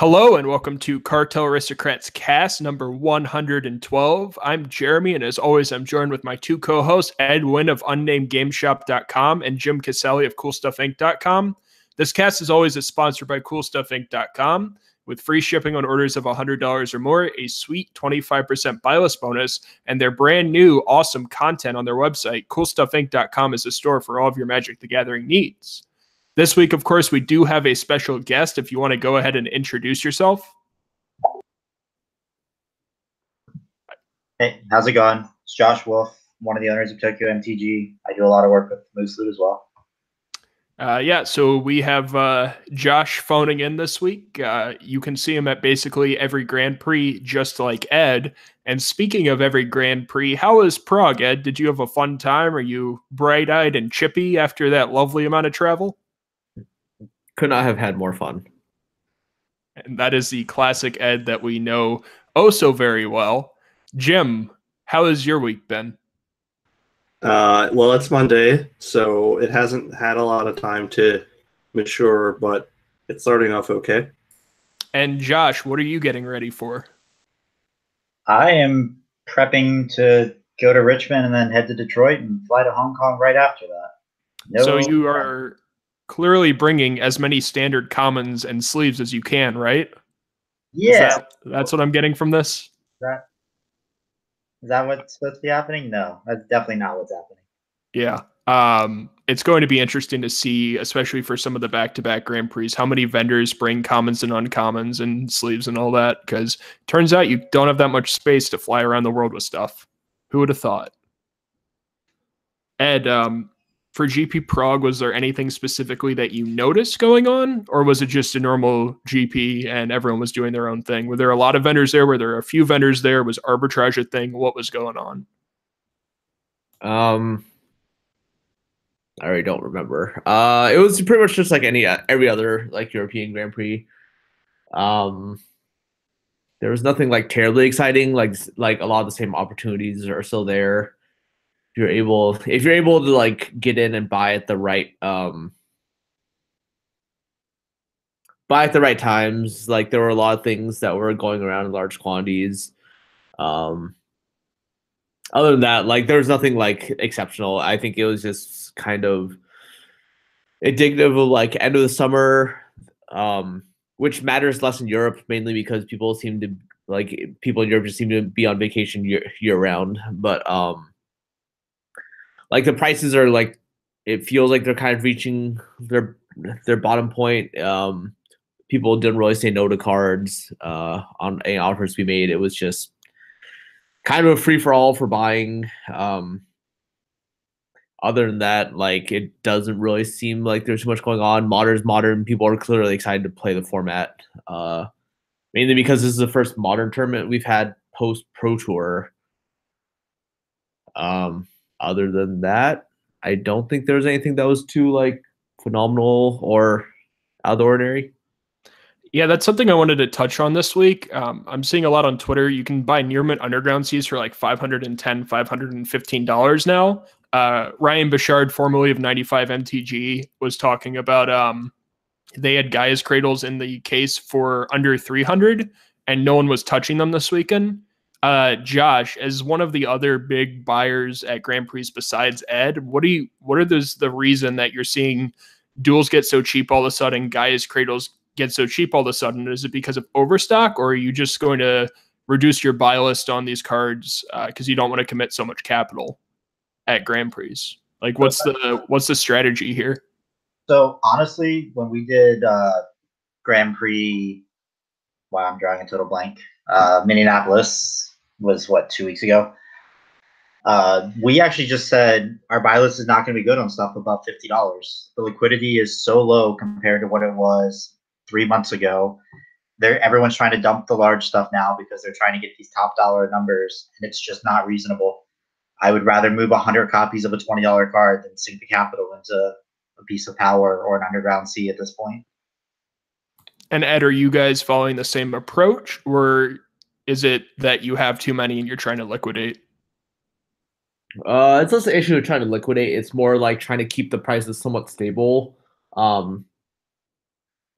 Hello and welcome to Cartel Aristocrats cast number 112. I'm Jeremy, and as always, I'm joined with my two co hosts, Ed Wynn of UnnamedGameShop.com and Jim Caselli of CoolStuffInc.com. This cast, as always, is sponsored by CoolStuffInc.com. With free shipping on orders of $100 or more, a sweet 25% buy list bonus, and their brand new awesome content on their website, CoolStuffInc.com is a store for all of your Magic the Gathering needs. This week, of course, we do have a special guest. If you want to go ahead and introduce yourself. Hey, how's it going? It's Josh Wolf, one of the owners of Tokyo MTG. I do a lot of work with Moose Loot as well. Uh, yeah, so we have uh, Josh phoning in this week. Uh, you can see him at basically every Grand Prix, just like Ed. And speaking of every Grand Prix, how was Prague, Ed? Did you have a fun time? Are you bright eyed and chippy after that lovely amount of travel? Could not have had more fun. And that is the classic Ed that we know oh so very well. Jim, how has your week been? Uh, well, it's Monday, so it hasn't had a lot of time to mature, but it's starting off okay. And Josh, what are you getting ready for? I am prepping to go to Richmond and then head to Detroit and fly to Hong Kong right after that. No, so you are clearly bringing as many standard commons and sleeves as you can, right? Yeah. That, that's what I'm getting from this. That is that what's supposed to be happening? No, that's definitely not what's happening. Yeah. Um, it's going to be interesting to see, especially for some of the back-to-back Grand Prix, how many vendors bring commons and uncommons and sleeves and all that. Because turns out you don't have that much space to fly around the world with stuff. Who would have thought? Ed, um, for GP Prague, was there anything specifically that you noticed going on, or was it just a normal GP and everyone was doing their own thing? Were there a lot of vendors there? Were there a few vendors there? Was arbitrage a thing? What was going on? Um, I already don't remember. Uh, it was pretty much just like any uh, every other like European Grand Prix. Um, there was nothing like terribly exciting. Like like a lot of the same opportunities are still there you're able if you're able to like get in and buy at the right um buy at the right times like there were a lot of things that were going around in large quantities um other than that like there was nothing like exceptional. I think it was just kind of indicative of like end of the summer um which matters less in europe mainly because people seem to like people in europe just seem to be on vacation year, year round but um like the prices are like it feels like they're kind of reaching their their bottom point. Um, people didn't really say no to cards uh, on any offers we made. It was just kind of a free for all for buying. Um, other than that, like it doesn't really seem like there's much going on. Modern's modern. People are clearly excited to play the format. Uh, mainly because this is the first modern tournament we've had post Pro Tour. Um, other than that, I don't think there's anything that was too like phenomenal or out of the ordinary. Yeah, that's something I wanted to touch on this week. Um, I'm seeing a lot on Twitter. You can buy near mint underground seas for like 510 $515 now. Uh, Ryan Bouchard, formerly of 95 MTG, was talking about um, they had Gaea's Cradles in the case for under 300 and no one was touching them this weekend. Uh, Josh, as one of the other big buyers at Grand Prix besides Ed, what do you what are those the reason that you're seeing duals get so cheap all of a sudden, Gaea's Cradles get so cheap all of a sudden? Is it because of overstock, or are you just going to reduce your buy list on these cards because uh, you don't want to commit so much capital at Grand Prix? Like, what's the what's the strategy here? So honestly, when we did uh, Grand Prix, wow, I'm drawing a total blank. Uh, Minneapolis was what two weeks ago. Uh, we actually just said our buy list is not going to be good on stuff above fifty dollars. The liquidity is so low compared to what it was three months ago. There, everyone's trying to dump the large stuff now because they're trying to get these top dollar numbers, and it's just not reasonable. I would rather move hundred copies of a twenty dollar card than sink the capital into a piece of power or an underground sea at this point. And Ed, are you guys following the same approach, or is it that you have too many and you're trying to liquidate? Uh, it's less an issue of trying to liquidate. It's more like trying to keep the prices somewhat stable. Um,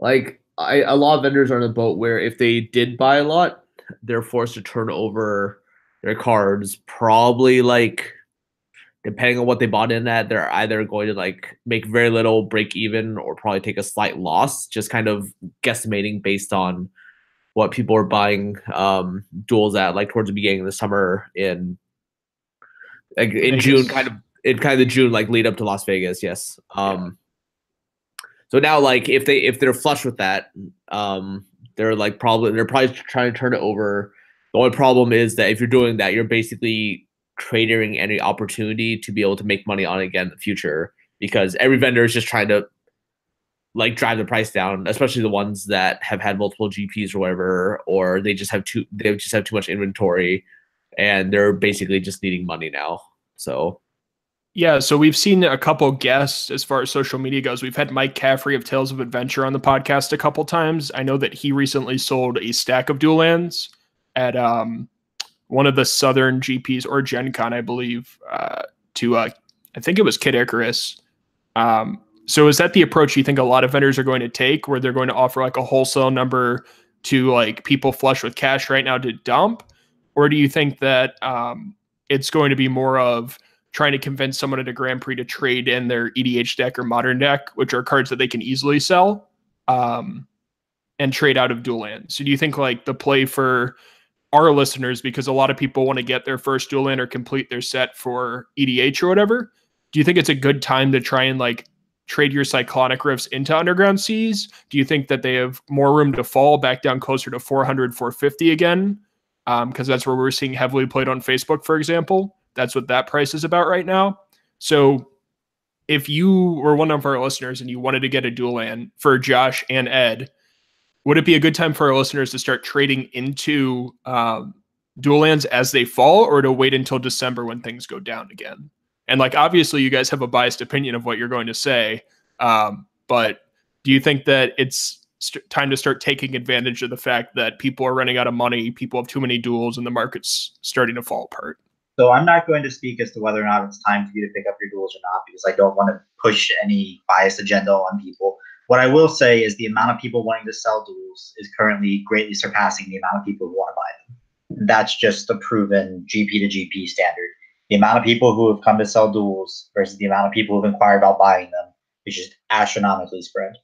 like I, a lot of vendors are in a boat where if they did buy a lot, they're forced to turn over their cards probably like depending on what they bought in at, they're either going to like make very little break even or probably take a slight loss, just kind of guesstimating based on what people are buying um duals at like towards the beginning of the summer in like in Vegas. June, kind of in kind of the June like lead up to Las Vegas, yes. Um so now like if they if they're flush with that, um they're like probably they're probably trying to turn it over. The only problem is that if you're doing that, you're basically trading any opportunity to be able to make money on it again in the future because every vendor is just trying to like drive the price down, especially the ones that have had multiple GPs or whatever, or they just have too they just have too much inventory and they're basically just needing money now. So Yeah, so we've seen a couple guests as far as social media goes. We've had Mike Caffrey of Tales of Adventure on the podcast a couple times. I know that he recently sold a stack of dual lands at um, one of the Southern GPs or Gen Con, I believe, uh, to uh, I think it was Kid Icarus. Um, so is that the approach you think a lot of vendors are going to take, where they're going to offer like a wholesale number to like people flush with cash right now to dump, or do you think that um, it's going to be more of trying to convince someone at a Grand Prix to trade in their EDH deck or modern deck, which are cards that they can easily sell, um, and trade out of dual lands. So do you think like the play for our listeners, because a lot of people want to get their first dual land or complete their set for EDH or whatever, do you think it's a good time to try and like trade your cyclonic rifts into underground seas? Do you think that they have more room to fall back down closer to 400, 450 again? Because that's where we're seeing heavily played on Facebook, for example. That's what that price is about right now. So if you were one of our listeners and you wanted to get a dual land for Josh and Ed, would it be a good time for our listeners to start trading into um, dual lands as they fall or to wait until December when things go down again? And like, obviously, you guys have a biased opinion of what you're going to say. Um, but do you think that it's st- time to start taking advantage of the fact that people are running out of money, people have too many duals, and the market's starting to fall apart? So I'm not going to speak as to whether or not it's time for you to pick up your duals or not because I don't want to push any biased agenda on people. What I will say is the amount of people wanting to sell duals is currently greatly surpassing the amount of people who want to buy them. That's just a proven GP to GP standard. The amount of people who have come to sell duals versus the amount of people who have inquired about buying them is just astronomically spread.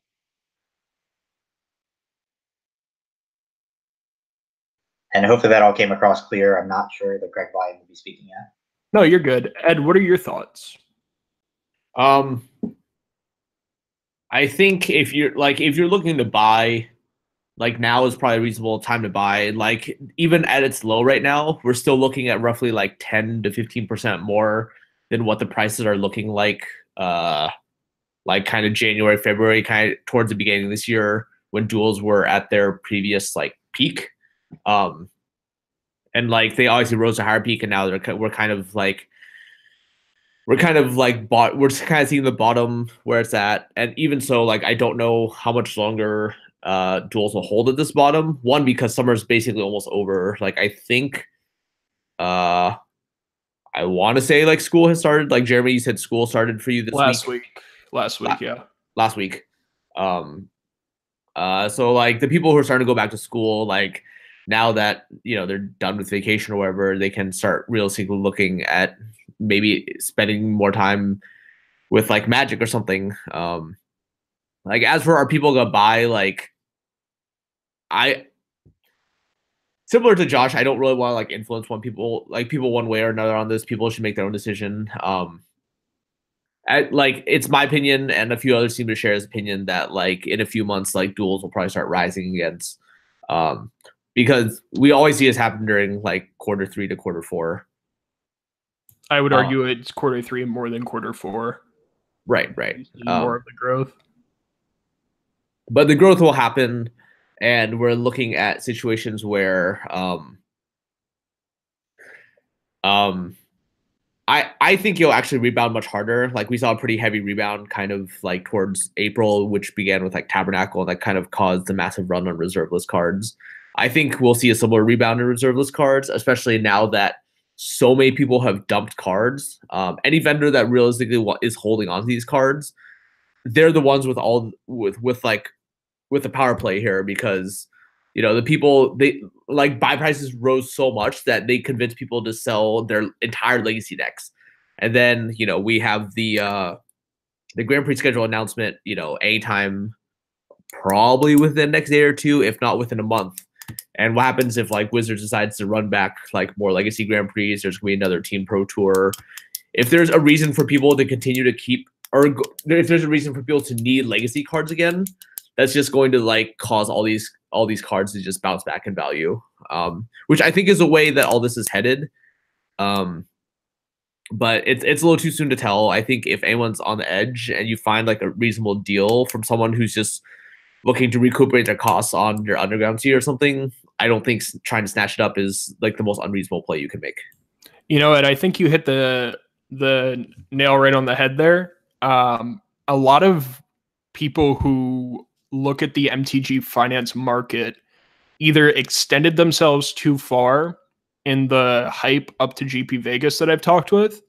And hopefully that all came across clear. I'm not sure that Greg Biden will be speaking at. No, you're good. Ed, what are your thoughts? Um, I think if you're like if you're looking to buy, like now is probably a reasonable time to buy. Like even at its low right now, we're still looking at roughly like ten to fifteen percent more than what the prices are looking like. Uh, like kind of January, February, kind of towards the beginning of this year when duals were at their previous like peak. Um, and like they obviously rose to higher peak, and now they're we're kind of like we're kind of like bought we're kind of seeing the bottom where it's at and even so like i don't know how much longer uh duals will hold at this bottom one because summer's basically almost over like i think uh i want to say like school has started like jeremy you said school started for you this Last week week. Last week, yeah. last week. Um, uh, so like the people who are starting to go back to school, like now that you know they're done with vacation or whatever, they can start realistically looking at maybe spending more time with like Magic or something. Um, like as for our people gonna buy, like I similar to Josh, I don't really want to like influence one people like people one way or another on this. People should make their own decision. Um, I, like it's my opinion, and a few others seem to share his opinion that like in a few months, like duals will probably start rising against, um, because we always see this happen during like quarter three to quarter four. I would argue it's quarter three more than quarter four. Right, right. Um, more of the growth. But the growth will happen and we're looking at situations where um um I I think you'll actually rebound much harder. Like we saw a pretty heavy rebound kind of like towards April, which began with like Tabernacle and that kind of caused the massive run on reserve list cards. I think we'll see a similar rebound in reserve list cards, especially now that so many people have dumped cards. Um, any vendor that realistically is holding on to these cards, they're the ones with all with with like with the power play here because you know the people they like buy prices rose so much that they convinced people to sell their entire legacy decks. And then you know we have the uh the grand prix schedule announcement you know anytime probably within the next day or two if not within a month. And what happens if like wizards decides to run back like more legacy grand prix there's gonna be another team pro tour. If there's a reason for people to continue to keep or if there's a reason for people to need legacy cards again that's just going to like cause all these all these cards to just bounce back in value um which i think is a way that all this is headed um but it's it's a little too soon to tell i think if anyone's on the edge and you find like a reasonable deal from someone who's just looking to recuperate their costs on your underground tier or something i don't think trying to snatch it up is like the most unreasonable play you can make You know, and I think you hit the the nail right on the head there. Um, a lot of people who look at the MTG finance market either extended themselves too far in the hype up to GP Vegas that I've talked with,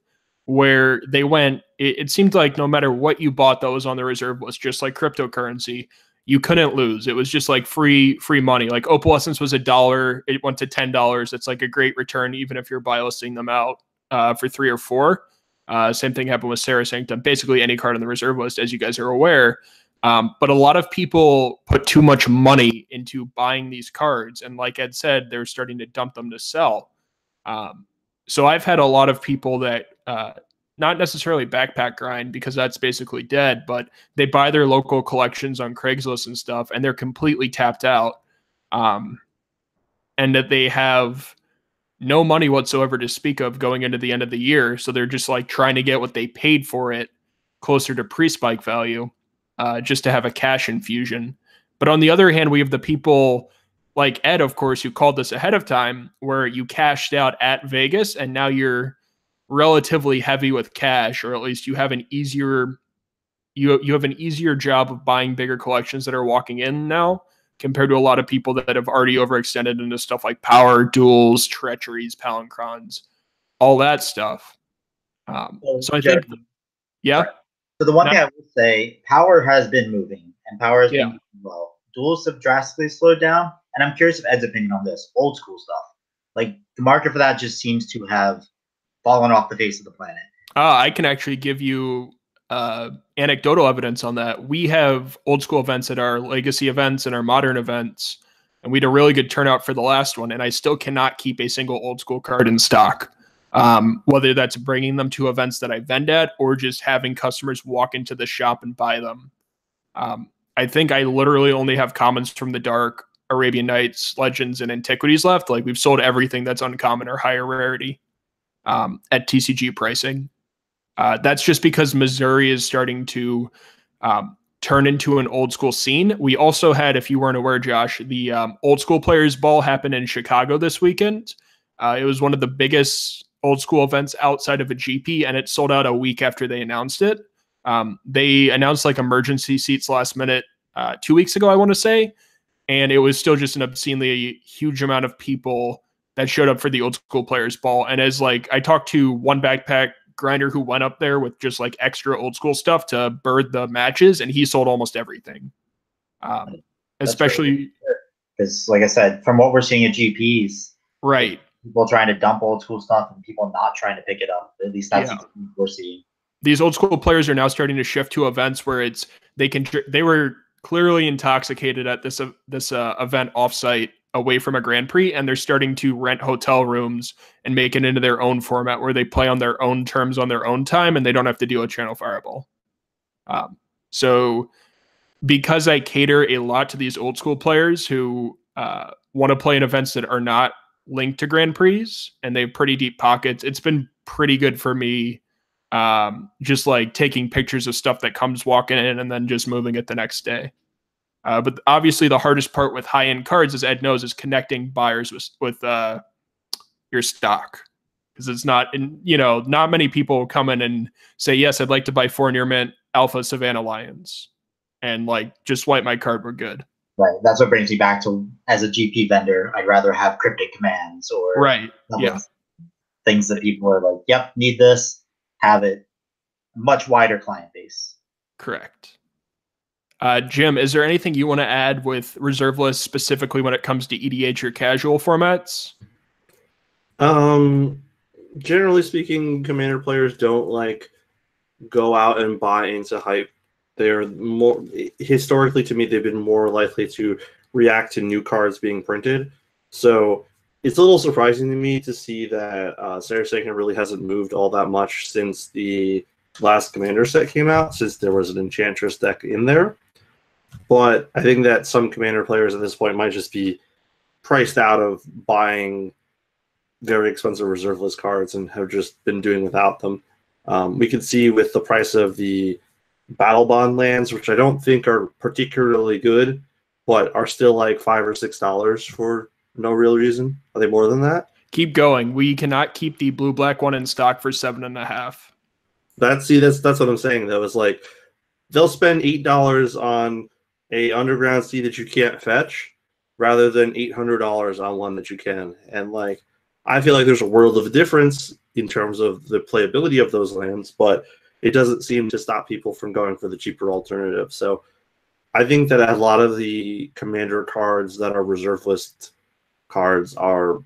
where they went. It, it seemed like no matter what you bought that was on the reserve list, just like cryptocurrency, you couldn't lose. It was just like free free money. Like Opalescence was a dollar, it went to ten dollars. It's like a great return, even if you're buy listing them out uh, for three or four. Uh, same thing happened with Serra's Sanctum. Basically, any card on the reserve list, as you guys are aware. Um, but a lot of people put too much money into buying these cards, and like Ed said, they're starting to dump them to sell. Um, so I've had a lot of people that uh, not necessarily backpack grind because that's basically dead, but they buy their local collections on Craigslist and stuff, and they're completely tapped out. Um, and that they have no money whatsoever to speak of going into the end of the year. So they're just like trying to get what they paid for it closer to pre spike value uh, just to have a cash infusion. But on the other hand, we have the people like Ed, of course, who called this ahead of time, where you cashed out at Vegas and now you're relatively heavy with cash, or at least you have an easier you you have an easier job of buying bigger collections that are walking in now compared to a lot of people that have already overextended into stuff like power, duals, treacheries, Palinchrons, all that stuff. Um, so I think, yeah, So the one Yeah. thing I will say, power has been moving, and power has Yeah. been moving well. Duals have drastically slowed down, and I'm curious of Ed's opinion on this. Old school stuff, like the market for that, just seems to have fallen off the face of the planet. Uh, I can actually give you uh, anecdotal evidence on that. We have old school events at our legacy events and our modern events, and we had a really good turnout for the last one. And I still cannot keep a single old school card in stock. Um, whether that's bringing them to events that I vend at or just having customers walk into the shop and buy them. Um, I think I literally only have commons from the dark, Arabian Nights, Legends, and Antiquities left. Like we've sold everything that's uncommon or higher rarity um, at TCG pricing. Uh, that's just because Missouri is starting to um, turn into an old school scene. We also had, if you weren't aware, Josh, the um, old school players ball happened in Chicago this weekend. Uh, it was one of the biggest old school events outside of a GP, and it sold out a week after they announced it. Um, they announced like emergency seats last minute uh, two weeks ago, I want to say, and it was still just an obscenely huge amount of people that showed up for the old school players ball. And as like I talked to one backpack grinder who went up there with just like extra old school stuff to bird the matches, and he sold almost everything. Um, especially Because, like I said, from what we're seeing at GPs, right. People trying to dump old school stuff and people not trying to pick it up. At least that's Yeah. what we're seeing. These old school players are now starting to shift to events where it's they can they were clearly intoxicated at this uh, this uh, event offsite away from a Grand Prix, and they're starting to rent hotel rooms and make it into their own format where they play on their own terms on their own time, and they don't have to deal with Channel Fireball. Um, so, because I cater a lot to these old school players who uh, want to play in events that are not linked to Grand Prix and they have pretty deep pockets, it's been pretty good for me. Um, just like taking pictures of stuff that comes walking in and then just moving it the next day. Uh, but obviously, the hardest part with high end cards, as Ed knows, is connecting buyers with with uh, your stock because it's not, and you know, not many people come in and say, "Yes, I'd like to buy four near mint Alpha Savannah Lions," and like just wipe my card. We're good. Right. That's what brings me back to as a GP vendor, I'd rather have cryptic commands or Right. Yeah. things that people are like, yep, need this, have it. Much wider client base. Correct. Uh, Jim, is there anything you want to add with reserve lists specifically when it comes to EDH or casual formats? Um, generally speaking, commander players don't like go out and buy into hype. They're more historically to me, they've been more likely to react to new cards being printed. So it's a little surprising to me to see that uh, Serra's Sanctum really hasn't moved all that much since the last commander set came out, since there was an Enchantress deck in there. But I think that some commander players at this point might just be priced out of buying very expensive reserve list cards and have just been doing without them. Um, we can see with the price of the battle bond lands, which I don't think are particularly good, but are still like five or six dollars for no real reason. Are they more than that? Keep going. We cannot keep the blue black one in stock for seven and a half. That's see, that's that's what I'm saying. That was like they'll spend eight dollars on a underground sea that you can't fetch, rather than eight hundred dollars on one that you can. And like, I feel like there's a world of difference in terms of the playability of those lands, but it doesn't seem to stop people from going for the cheaper alternative. So I think that a lot of the commander cards that are reserve list cards are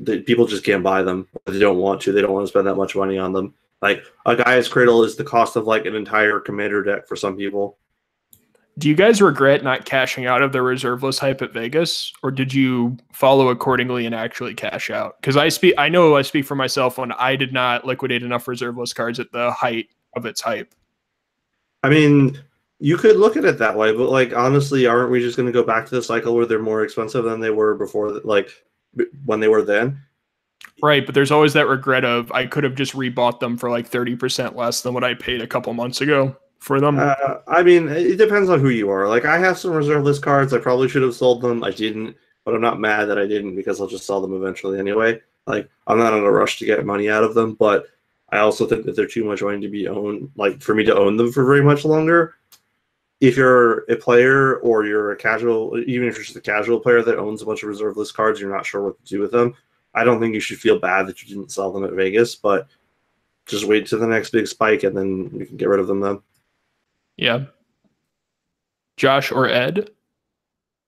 that people just can't buy them. They don't want to. They don't want to spend that much money on them. Like a Gaea's Cradle is the cost of like an entire commander deck for some people. Do you guys regret not cashing out of the reserve list hype at Vegas, or did you follow accordingly and actually cash out? Because I speak, I know I speak for myself when I did not liquidate enough reserve list cards at the height of its hype. I mean, you could look at it that way, but like honestly, aren't we just going to go back to the cycle where they're more expensive than they were before? Like when they were then. Right, but there's always that regret of I could have just rebought them for like 30% less than what I paid a couple months ago for them. Uh, I mean, it depends on who you are. Like I have some reserve list cards. I probably should have sold them. I didn't, but I'm not mad that I didn't because I'll just sell them eventually anyway. Like I'm not in a rush to get money out of them, but I also think that they're too much going to be owned, like for me to own them for very much longer. If you're a player or you're a casual, even if you're just a casual player that owns a bunch of reserve list cards, you're not sure what to do with them. I don't think you should feel bad that you didn't sell them at Vegas, but just wait to the next big spike and then you can get rid of them then. Yeah. Josh or Ed?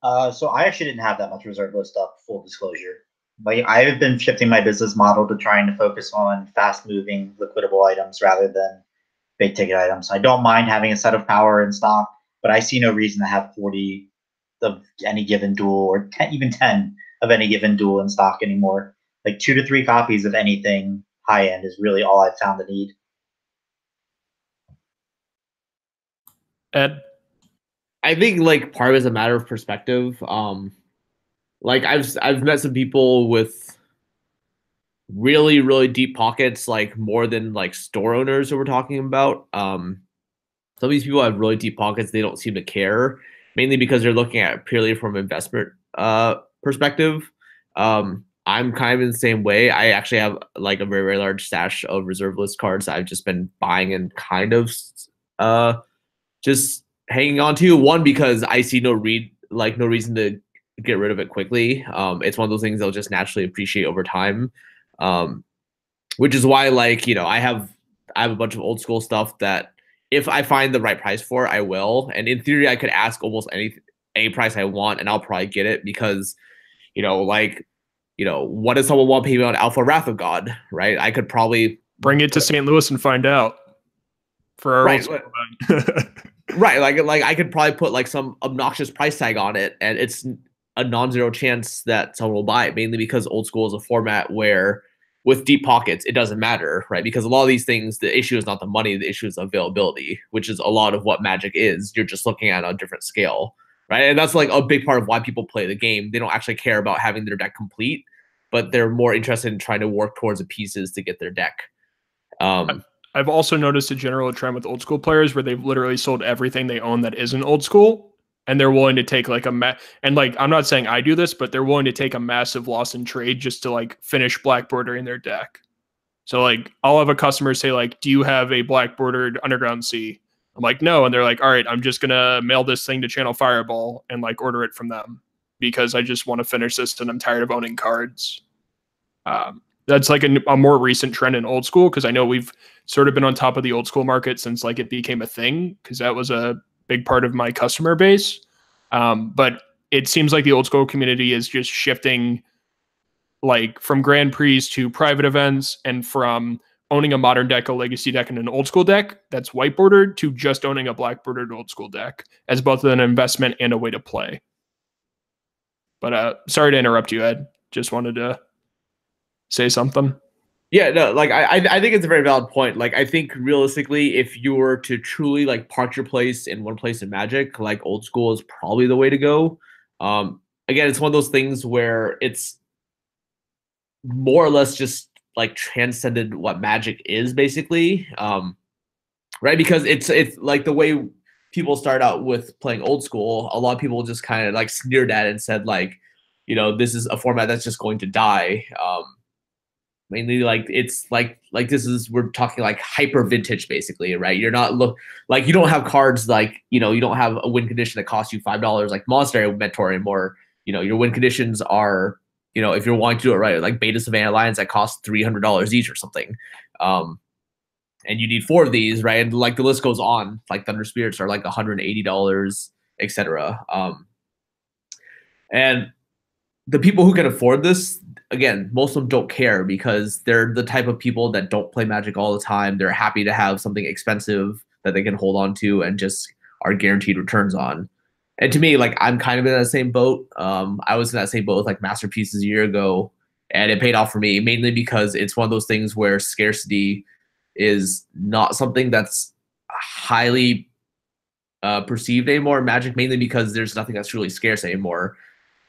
Uh, so I actually didn't have that much reserve list up, full disclosure. But I have been shifting my business model to trying to focus on fast moving, liquidable items rather than big ticket items. I don't mind having a set of power in stock, but I see no reason to have 40 of any given dual or 10, even 10 of any given dual in stock anymore. Like two to three copies of anything high end is really all I've found the need. Ed? I think like part of it is a matter of perspective. Um, like I've I've met some people with really really deep pockets, like more than like store owners who we're talking about. Um, some of these people have really deep pockets. They don't seem to care, mainly because they're looking at purely from investment uh, perspective. Um, I'm kind of in the same way. I actually have like a very very large stash of reserve list cards. I've just been buying and kind of uh, just hanging on to. One because I see no read like no reason to get rid of it quickly. Um, it's one of those things they'll just naturally appreciate over time. Um, which is why like you know I have I have a bunch of old school stuff that if I find the right price for, I will. And in theory, I could ask almost any any price I want, and I'll probably get it because, you know, like, you know, what does someone want to pay me on Alpha Wrath of God, right? I could probably bring it to St. Louis and find out. For right, right, like like I could probably put like some obnoxious price tag on it, and it's a non-zero chance that someone will buy it, mainly because old school is a format where with deep pockets, it doesn't matter, right? Because a lot of these things, the issue is not the money, the issue is availability, which is a lot of what Magic is. You're just looking at a different scale, right? And that's like a big part of why people play the game. They don't actually care about having their deck complete, but they're more interested in trying to work towards the pieces to get their deck. Um, I've also noticed a general trend with old school players where they've literally sold everything they own that isn't old school and they're willing to take like a ma- and like I'm not saying I do this, but they're willing to take a massive loss in trade just to like finish black border in their deck. So like I'll have a customer say like, "Do you have a black bordered underground sea?" I'm like, "No," and they're like, "All right, I'm just gonna mail this thing to Channel Fireball and like order it from them because I just want to finish this and I'm tired of owning cards." Um, that's like a, a more recent trend in old school because I know we've sort of been on top of the old school market since like it became a thing because that was a big part of my customer base. Um, but it seems like the old school community is just shifting like from Grand Prix to private events and from owning a modern deck, a legacy deck, and an old school deck that's white bordered to just owning a black bordered old school deck as both an investment and a way to play. But uh, sorry to interrupt you, Ed. Just wanted to say something. Yeah, no, like I, I think it's a very valid point. Like I think realistically, if you were to truly like park your place in one place in Magic, like old school is probably the way to go. Um, again, it's one of those things where it's more or less just like transcended what magic is basically um right because it's it's like the way people start out with playing old school a lot of people just kind of like sneered at it and said like you know this is a format that's just going to die um mainly like it's like like this is we're talking like hyper vintage basically right you're not look like you don't have cards like you know you don't have a win condition that costs you five dollars like Monastery Mentor anymore you know your win conditions are you know, if you're wanting to do it right, like Beta Savannah Lions that cost three hundred dollars each or something. Um, and you need four of these, right? And like the list goes on. Like Thunder Spirits are like hundred and eighty dollars, etc. Um, and the people who can afford this, again, most of them don't care because they're the type of people that don't play Magic all the time. They're happy to have something expensive that they can hold on to and just are guaranteed returns on and to me, like I'm kind of in that same boat. Um, I was in that same boat with like masterpieces a year ago, and it paid off for me mainly because it's one of those things where scarcity is not something that's highly uh, perceived anymore Magic, mainly because there's nothing that's really scarce anymore.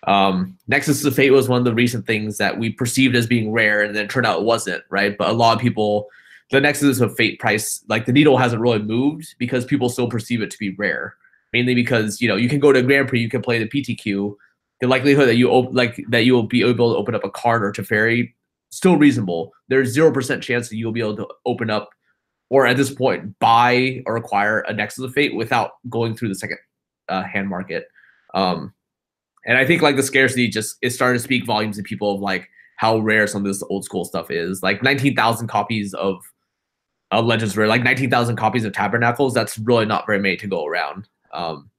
Um, Nexus of Fate was one of the recent things that we perceived as being rare, and then turned out it wasn't, right? But a lot of people, the Nexus of Fate price, like the needle hasn't really moved because people still perceive it to be rare mainly because you know you can go to a Grand Prix, you can play the PTQ. The likelihood that you op- like that you will be able to open up a card or Teferi is still reasonable. There's zero percent chance that you'll be able to open up or at this point buy or acquire a Nexus of Fate without going through the second uh, hand market. Um, and I think like the scarcity just is starting to speak volumes to people of like how rare some of this old school stuff is. Like 19,000 copies of uh, Legends Rare, like 19,000 copies of Tabernacles, that's really not very many to go around. Um,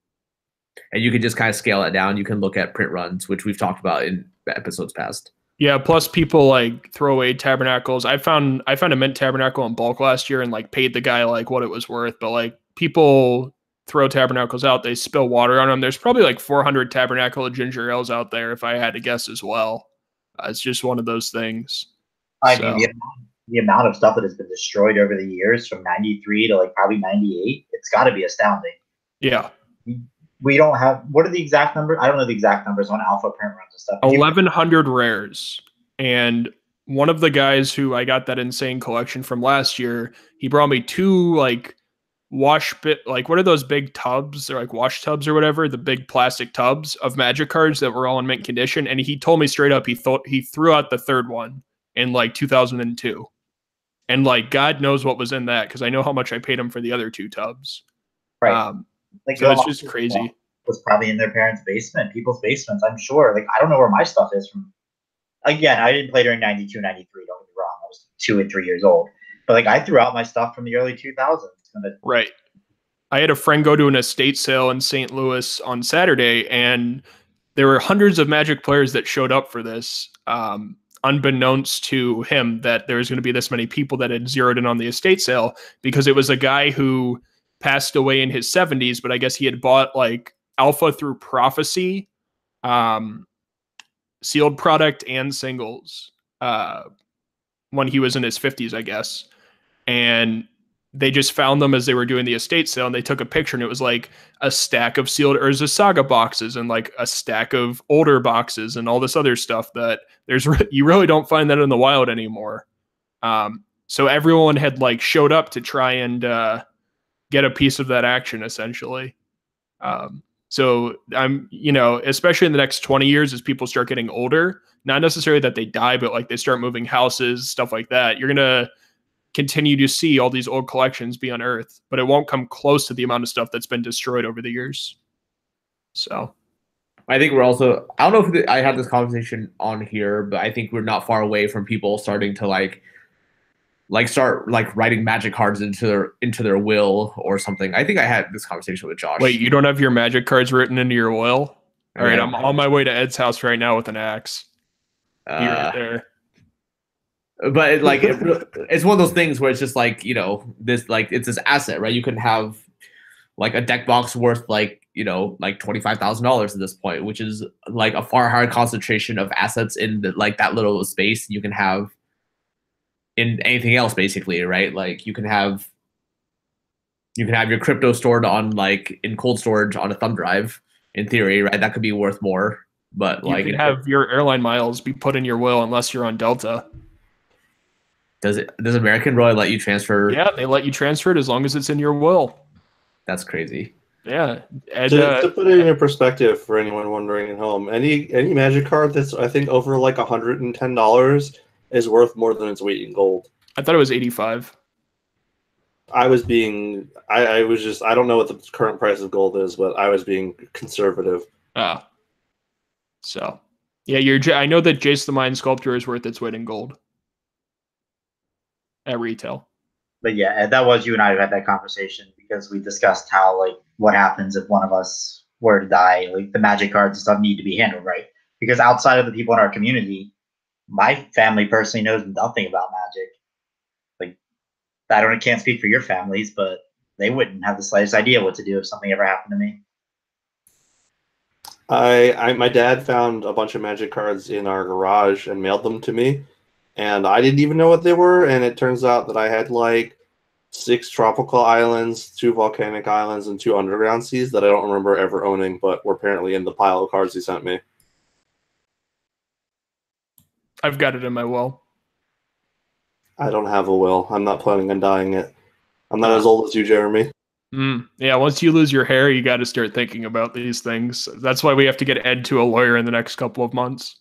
and you can just kind of scale it down. You can look at print runs, which we've talked about in episodes past. Yeah, plus people like throw away tabernacles. I found I found a mint tabernacle in bulk last year and like paid the guy like what it was worth, but like people throw tabernacles out, they spill water on them. There's probably like 400 tabernacle ginger ales out there if I had to guess as well. Uh, it's just one of those things. I so. mean, the, the amount of stuff that has been destroyed over the years from 93 to like probably 98, it's got to be astounding. Yeah. We don't have what are the exact numbers? I don't know the exact numbers on alpha print runs and stuff. Eleven hundred rares. And one of the guys who I got that insane collection from last year, he brought me two like wash bit like what are those big tubs or like wash tubs or whatever the big plastic tubs of magic cards that were all in mint condition and he told me straight up he thought he threw out the third one in like 2002 and like god knows what was in that because i know how much i paid him for the other two tubs right um, like so it's just crazy. Was probably in their parents' basement, people's basements. I'm sure. Like I don't know where my stuff is from. Again, I didn't play during 92, 93. Don't get me wrong. I was two and three years old. But like I threw out my stuff from the early 2000s. Right. I had a friend go to an estate sale in St. Louis on Saturday, and there were hundreds of Magic players that showed up for this. Um, unbeknownst to him that there was going to be this many people that had zeroed in on the estate sale because it was a guy who passed away in his 70s, but I guess he had bought like Alpha through Prophecy, um, sealed product and singles uh, when he was in his 50s, I guess. And they just found them as they were doing the estate sale and they took a picture and it was like a stack of sealed Urza Saga boxes and like a stack of older boxes and all this other stuff that there's you really don't find that in the wild anymore. Um, so everyone had like showed up to try and uh, get a piece of that action essentially. Um, so I'm, you know, especially in the next 20 years as people start getting older, not necessarily that they die, but like they start moving houses, stuff like that. You're gonna continue to see all these old collections be unearthed, but it won't come close to the amount of stuff that's been destroyed over the years. So I think we're also. I don't know if the, I had this conversation on here, but I think we're not far away from people starting to like, like start like writing magic cards into their into their will or something. I think I had this conversation with Josh. Wait, you don't have your magic cards written into your will? All right. I'm on my way to Ed's house right now with an axe. Be right Uh, there. But it, like it, it's one of those things where it's just like you know this like it's this asset right? You can have like a deck box worth like you know like $25000 at this point which is like a far higher concentration of assets in the, like that little space you can have in anything else basically right? Like you can have you can have your crypto stored on like in cold storage on a thumb drive in theory right? That could be worth more but like You like can it- have your airline miles be put in your will unless you're on Delta. Does it does american really let you transfer Yeah, they let you transfer it as long as it's in your will. that's crazy Yeah, and To, uh, to put it in perspective for anyone wondering at home, any any magic card that's I think over like hundred and ten dollars is worth more than its weight in gold. I thought it was 85. I was being I, I was just I don't know what the current price of gold is, but I was being conservative. Ah, so yeah, you're. I know that Jace the Mind Sculptor is worth its weight in gold at retail. But yeah, that was you and I who had that conversation because we discussed how like what happens if one of us were to die. Like the magic cards and stuff need to be handled right because outside of the people in our community, my family personally knows nothing about magic. Like I don't can't speak for your families, but they wouldn't have the slightest idea what to do if something ever happened to me. I, I my dad found a bunch of magic cards in our garage and mailed them to me, and I didn't even know what they were. And it turns out that I had like six tropical islands, two volcanic islands, and two underground seas that I don't remember ever owning, but were apparently in the pile of cards he sent me. I've got it in my will. I don't have a will. I'm not planning on dying it. I'm not as old as you, Jeremy. Mm, yeah, once you lose your hair, you got to start thinking about these things. That's why we have to get Ed to a lawyer in the next couple of months.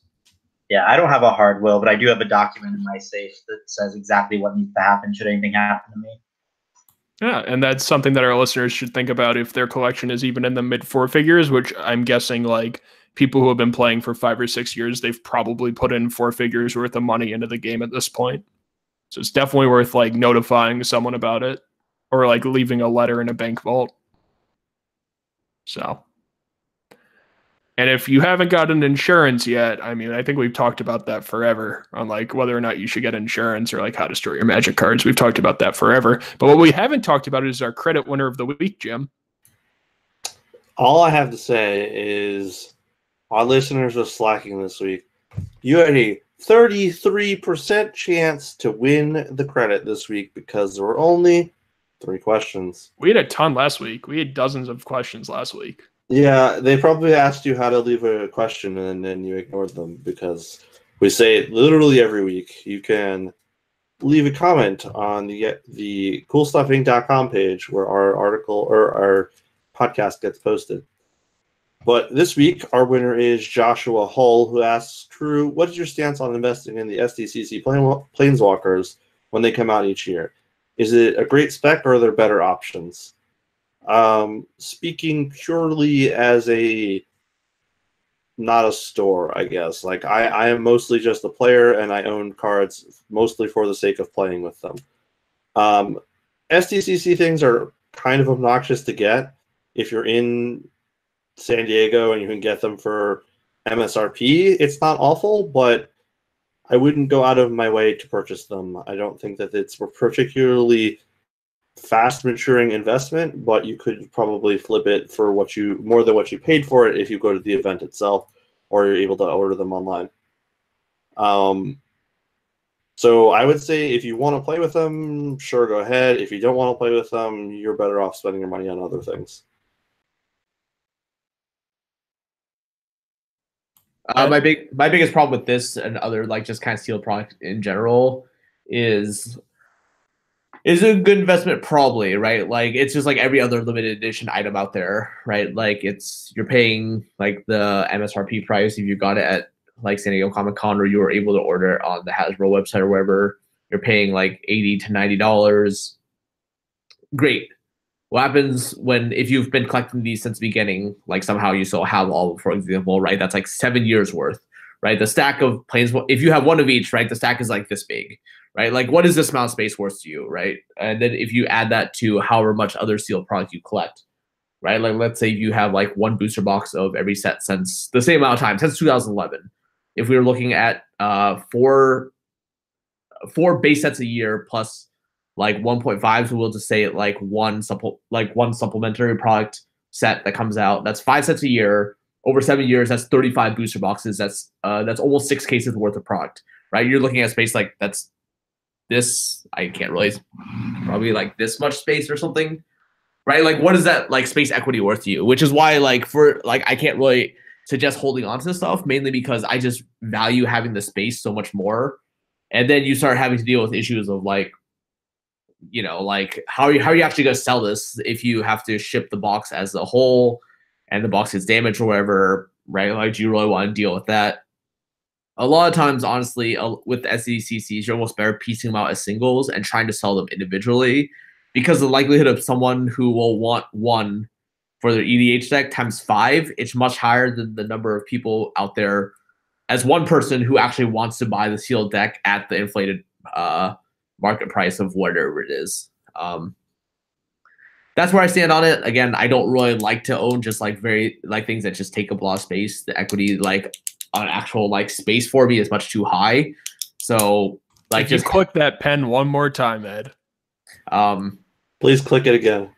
Yeah, I don't have a hard will, but I do have a document in my safe that says exactly what needs to happen should anything happen to me. Yeah, and that's something that our listeners should think about if their collection is even in the mid four figures, which I'm guessing like people who have been playing for five or six years, they've probably put in four figures worth of money into the game at this point. So it's definitely worth like notifying someone about it or like leaving a letter in a bank vault. So, and if you haven't gotten insurance yet, I mean, I think we've talked about that forever on like whether or not you should get insurance or like how to store your magic cards. We've talked about that forever. But what we haven't talked about is our credit winner of the week, Jim. All I have to say is our listeners are slacking this week. You had a 33% chance to win the credit this week because there were only three questions. We had a ton last week. We had dozens of questions last week. Yeah, they probably asked you how to leave a question and then you ignored them because we say it literally every week. You can leave a comment on the the coolstuffinc.com page where our article or our podcast gets posted. But this week, our winner is Joshua Hull, who asks, "True, what is your stance on investing in the SDCC plane, Planeswalkers when they come out each year? Is it a great spec or are there better options? Um, speaking purely as a not a store, I guess. Like I, I am mostly just a player and I own cards mostly for the sake of playing with them. Um, SDCC things are kind of obnoxious to get if you're in San Diego and you can get them for MSRP. It's not awful, but I wouldn't go out of my way to purchase them. I don't think that it's particularly fast maturing investment, but you could probably flip it for what you more than what you paid for it if you go to the event itself or you're able to order them online. Um, so I would say if you want to play with them, sure, go ahead. If you don't want to play with them, you're better off spending your money on other things. Uh, my big my biggest problem with this and other like just kind of sealed product in general is is it a good investment probably right like it's just like every other limited edition item out there right like it's you're paying like the msrp price if you got it at like san diego comic con or you were able to order it on the hasbro website or wherever you're paying like 80 to 90 dollars great what happens when if you've been collecting these since the beginning, like somehow you still have all, for example, right? That's like seven years worth, right? The stack of planes, if you have one of each, right? The stack is like this big, right? Like what is this amount of space worth to you, right? And then if you add that to however much other sealed product you collect, right? Like let's say you have like one booster box of every set since the same amount of time since 2011. If we were looking at uh four four base sets a year plus like 1.5 so we'll just say like one supple like one supplementary product set that comes out that's five sets a year over seven years that's 35 booster boxes that's uh that's almost six cases worth of product right you're looking at space like that's this i can't really probably like this much space or something right like what is that like space equity worth to you which is why like for like i can't really suggest holding on to this stuff mainly because i just value having the space so much more and then you start having to deal with issues of like you know, like how are you how are you actually going to sell this if you have to ship the box as a whole and the box gets damaged or whatever, right? Like, do you really want to deal with that? A lot of times, honestly, uh, with the SDCCs, you're almost better piecing them out as singles and trying to sell them individually because the likelihood of someone who will want one for their EDH deck times five, it's much higher than the number of people out there as one person who actually wants to buy the sealed deck at the inflated uh, market price of whatever it is. Um, that's where I stand on it. Again, I don't really like to own just like very like things that just take up a lot of space. The equity like on actual like space for me is much too high. So like if just click that pen one more time, Ed. um Please click it again.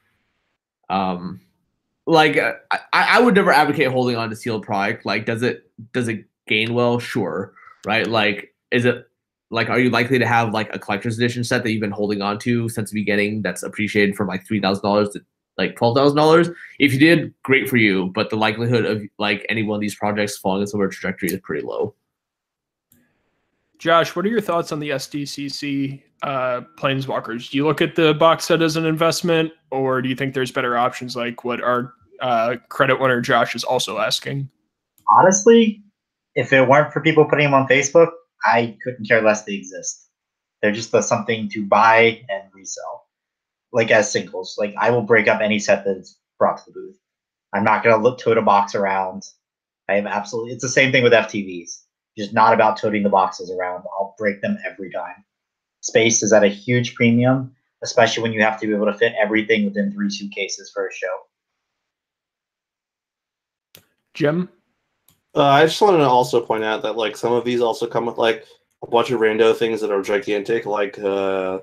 um like uh, I, I would never advocate holding on to sealed product. Like does it does it gain well? Sure. Right? Like is it like are you likely to have like a collector's edition set that you've been holding on to since the beginning that's appreciated from like three thousand dollars to like twelve thousand dollars? If you did, great for you, but the likelihood of like any one of these projects falling a similar trajectory is pretty low. Josh, what are your thoughts on the SDCC uh, Planeswalkers? Do you look at the box set as an investment, or do you think there's better options like what our uh, credit winner Josh is also asking? Honestly, if it weren't for people putting them on Facebook, I couldn't care less they exist. They're just the something to buy and resell, like as singles. Like I will break up any set that's brought to the booth. I'm not gonna look tote a box around. I have absolutely. It's the same thing with FTVs. Just not about toting the boxes around. I'll break them every time. Space is at a huge premium, especially when you have to be able to fit everything within three suitcases for a show. Jim? Uh, I just wanted to also point out that like some of these also come with like a bunch of rando things that are gigantic. Like uh,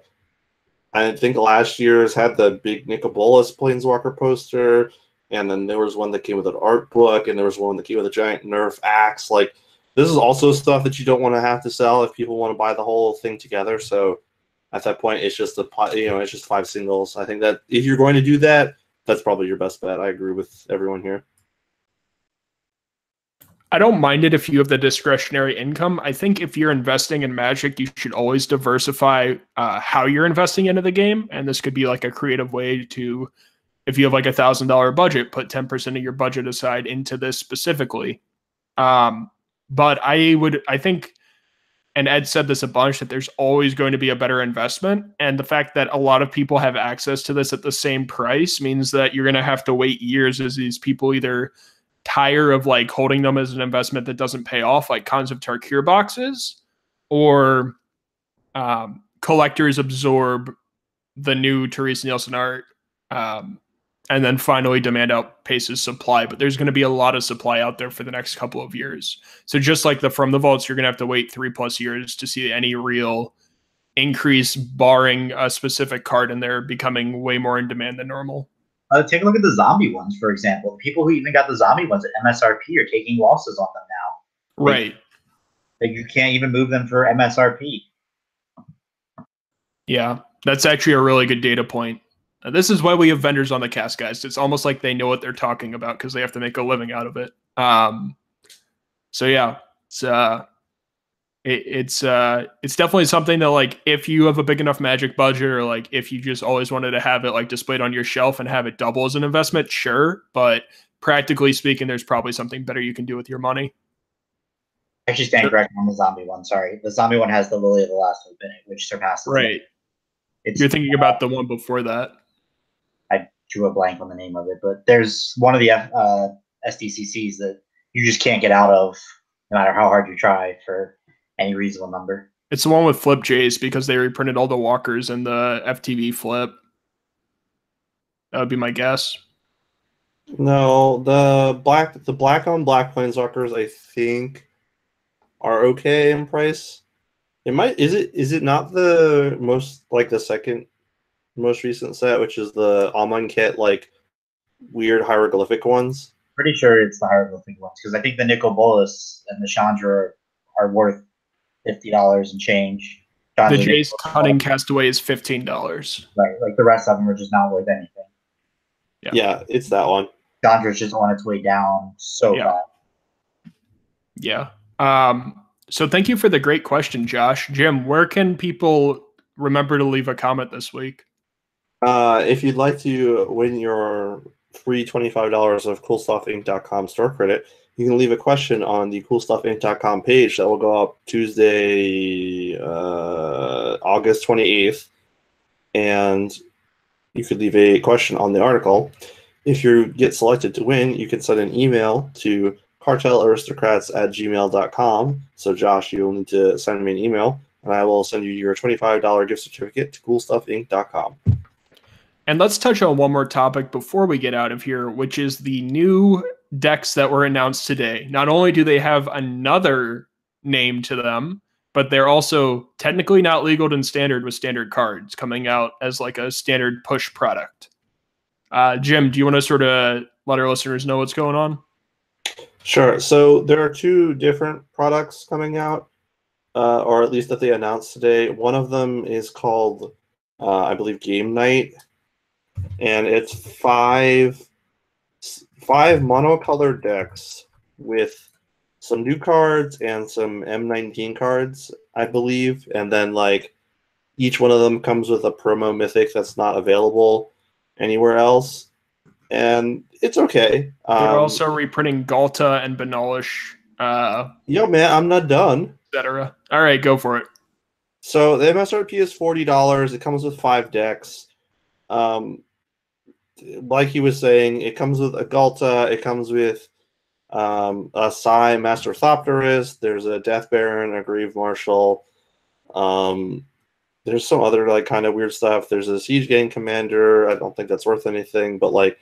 I think last year's had the big Nicol Bolas Planeswalker poster, and then there was one that came with an art book, and there was one that came with a giant Nerf axe. Like this is also stuff that you don't want to have to sell if people want to buy the whole thing together. So at that point, it's just a you know it's just five singles. I think that if you're going to do that, that's probably your best bet. I agree with everyone here. I don't mind it if you have the discretionary income. I think if you're investing in Magic, you should always diversify uh, how you're investing into the game. And this could be like a creative way to, if you have like a thousand dollar budget, put 10% of your budget aside into this specifically. Um, but I would, I think, and Ed said this a bunch, that there's always going to be a better investment. And the fact that a lot of people have access to this at the same price means that you're going to have to wait years as these people either tire of like holding them as an investment that doesn't pay off, like Khans of Tarkir boxes, or um, collectors absorb the new Terese Nielsen art, um, and then finally demand outpaces supply. But there's going to be a lot of supply out there for the next couple of years. So just like the from the vaults, you're going to have to wait three plus years to see any real increase, barring a specific card in there becoming way more in demand than normal. Uh, take a look at the zombie ones, for example. The people who even got the zombie ones at MSRP are taking losses on them now. Right. Like you can't even move them for MSRP. Yeah, that's actually a really good data point. Uh, this is why we have vendors on the cast, guys. It's almost like they know what they're talking about because they have to make a living out of it. Um, so yeah, it's uh, it, it's uh, it's definitely something that like if you have a big enough magic budget or like if you just always wanted to have it like displayed on your shelf and have it double as an investment, sure. But practically speaking, there's probably something better you can do with your money. Actually, stand corrected on the zombie one. Sorry, the zombie one has the Lily of the Last Hope in it, which surpasses. it. Right. It's You're thinking about the one before that. I drew a blank on the name of it, but there's one of the uh, SDCCs that you just can't get out of, no matter how hard you try for any reasonable number. It's the one with Flip Jace because they reprinted all the walkers in the FTV flip. That would be my guess. No, the black the black on black planeswalkers I think are okay in price. It might is it is it not the most like the second most recent set, which is the Amonkhet like weird hieroglyphic ones? Pretty sure it's the hieroglyphic ones because I think the Nicol Bolas and the Chandra are worth fifty dollars and change. The Chandra Jace, Cunning Castaway is fifteen dollars. right? Like the rest of them are just not worth anything. Yeah. Yeah, it's that one. Chandra's just on its way down so Yeah. bad. Yeah. Um, so thank you for the great question, Josh. Jim, where can people remember to leave a comment this week? Uh, if you'd like to win your free $25 of coolstuffinc.com store credit, you can leave a question on the coolstuffinc.com page that will go up Tuesday, uh, August 28th. And you could leave a question on the article. If you get selected to win, you can send an email to cartelaristocrats at gmail.com. So, Josh, you'll need to send me an email, and I will send you your $25 gift certificate to coolstuffinc.com. And let's touch on one more topic before we get out of here, which is the new decks that were announced today. Not only do they have another name to them, but they're also technically not legal in standard with standard cards coming out as like a standard push product. Uh, Jim, do you want to sort of let our listeners know what's going on? Sure. So there are two different products coming out, uh, or at least that they announced today. One of them is called, uh, I believe, Game Night, and it's five five monocolored decks with some new cards and some M19 cards, I believe, and then like each one of them comes with a promo mythic that's not available anywhere else, and it's okay. They're Um, also reprinting Ghalta and Benalish, uh, Yo, man, I'm not done. etc. All right, go for it. So the MSRP is forty dollars. It comes with five decks. Um, like he was saying, it comes with a Ghalta. It comes with um, a Sai Master Thopterist. There's a Death Baron, a Grieve Marshal. Um, there's some other like kind of weird stuff. There's a Siege Gang Commander. I don't think that's worth anything, but like,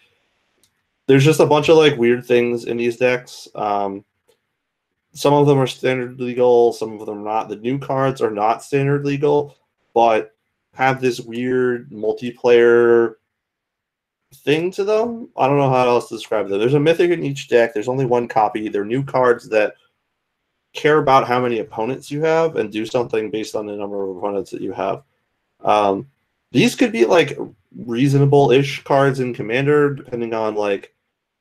there's just a bunch of like weird things in these decks. Um, some of them are standard legal, some of them are not. The new cards are not standard legal, but have this weird multiplayer thing to them. I don't know how else to describe them. There's a mythic in each deck. There's only one copy. They're new cards that care about how many opponents you have and do something based on the number of opponents that you have. Um, these could be like reasonable-ish cards in Commander, depending on like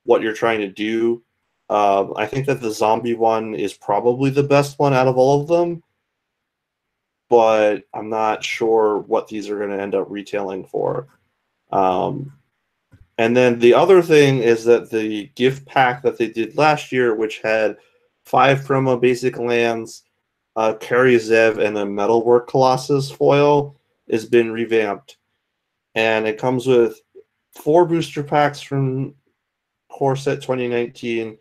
what you're trying to do. Um, I think that the zombie one is probably the best one out of all of them, but I'm not sure what these are going to end up retailing for. Um, and then the other thing is that the gift pack that they did last year, which had five promo basic lands, uh, Kari Zev, and a Metalwork Colossus foil, has been revamped. And it comes with four booster packs from Core Set 2019,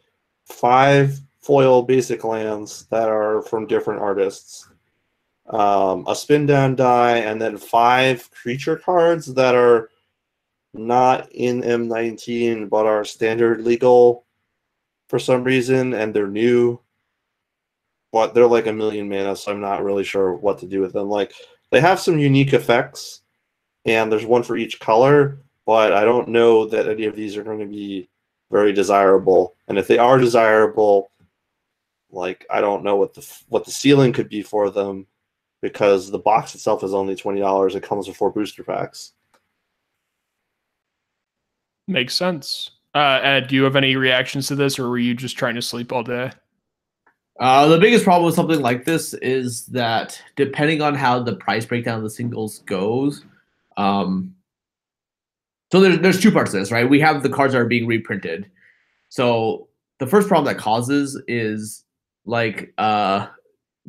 five foil basic lands that are from different artists, um, a spin down die, and then five creature cards that are not in M19 but are standard legal for some reason, and they're new. But they're like a million mana, so I'm not really sure what to do with them. Like they have some unique effects, and there's one for each color, but I don't know that any of these are going to be very desirable. And if they are desirable, like I don't know what the what the ceiling could be for them, because the box itself is only twenty dollars. It comes with four booster packs. Makes sense. Uh, Ed, do you have any reactions to this, or were you just trying to sleep all day? Uh, the biggest problem with something like this is that depending on how the price breakdown of the singles goes, um, so there's there's two parts to this, right? We have the cards that are being reprinted. So the first problem that causes is like uh,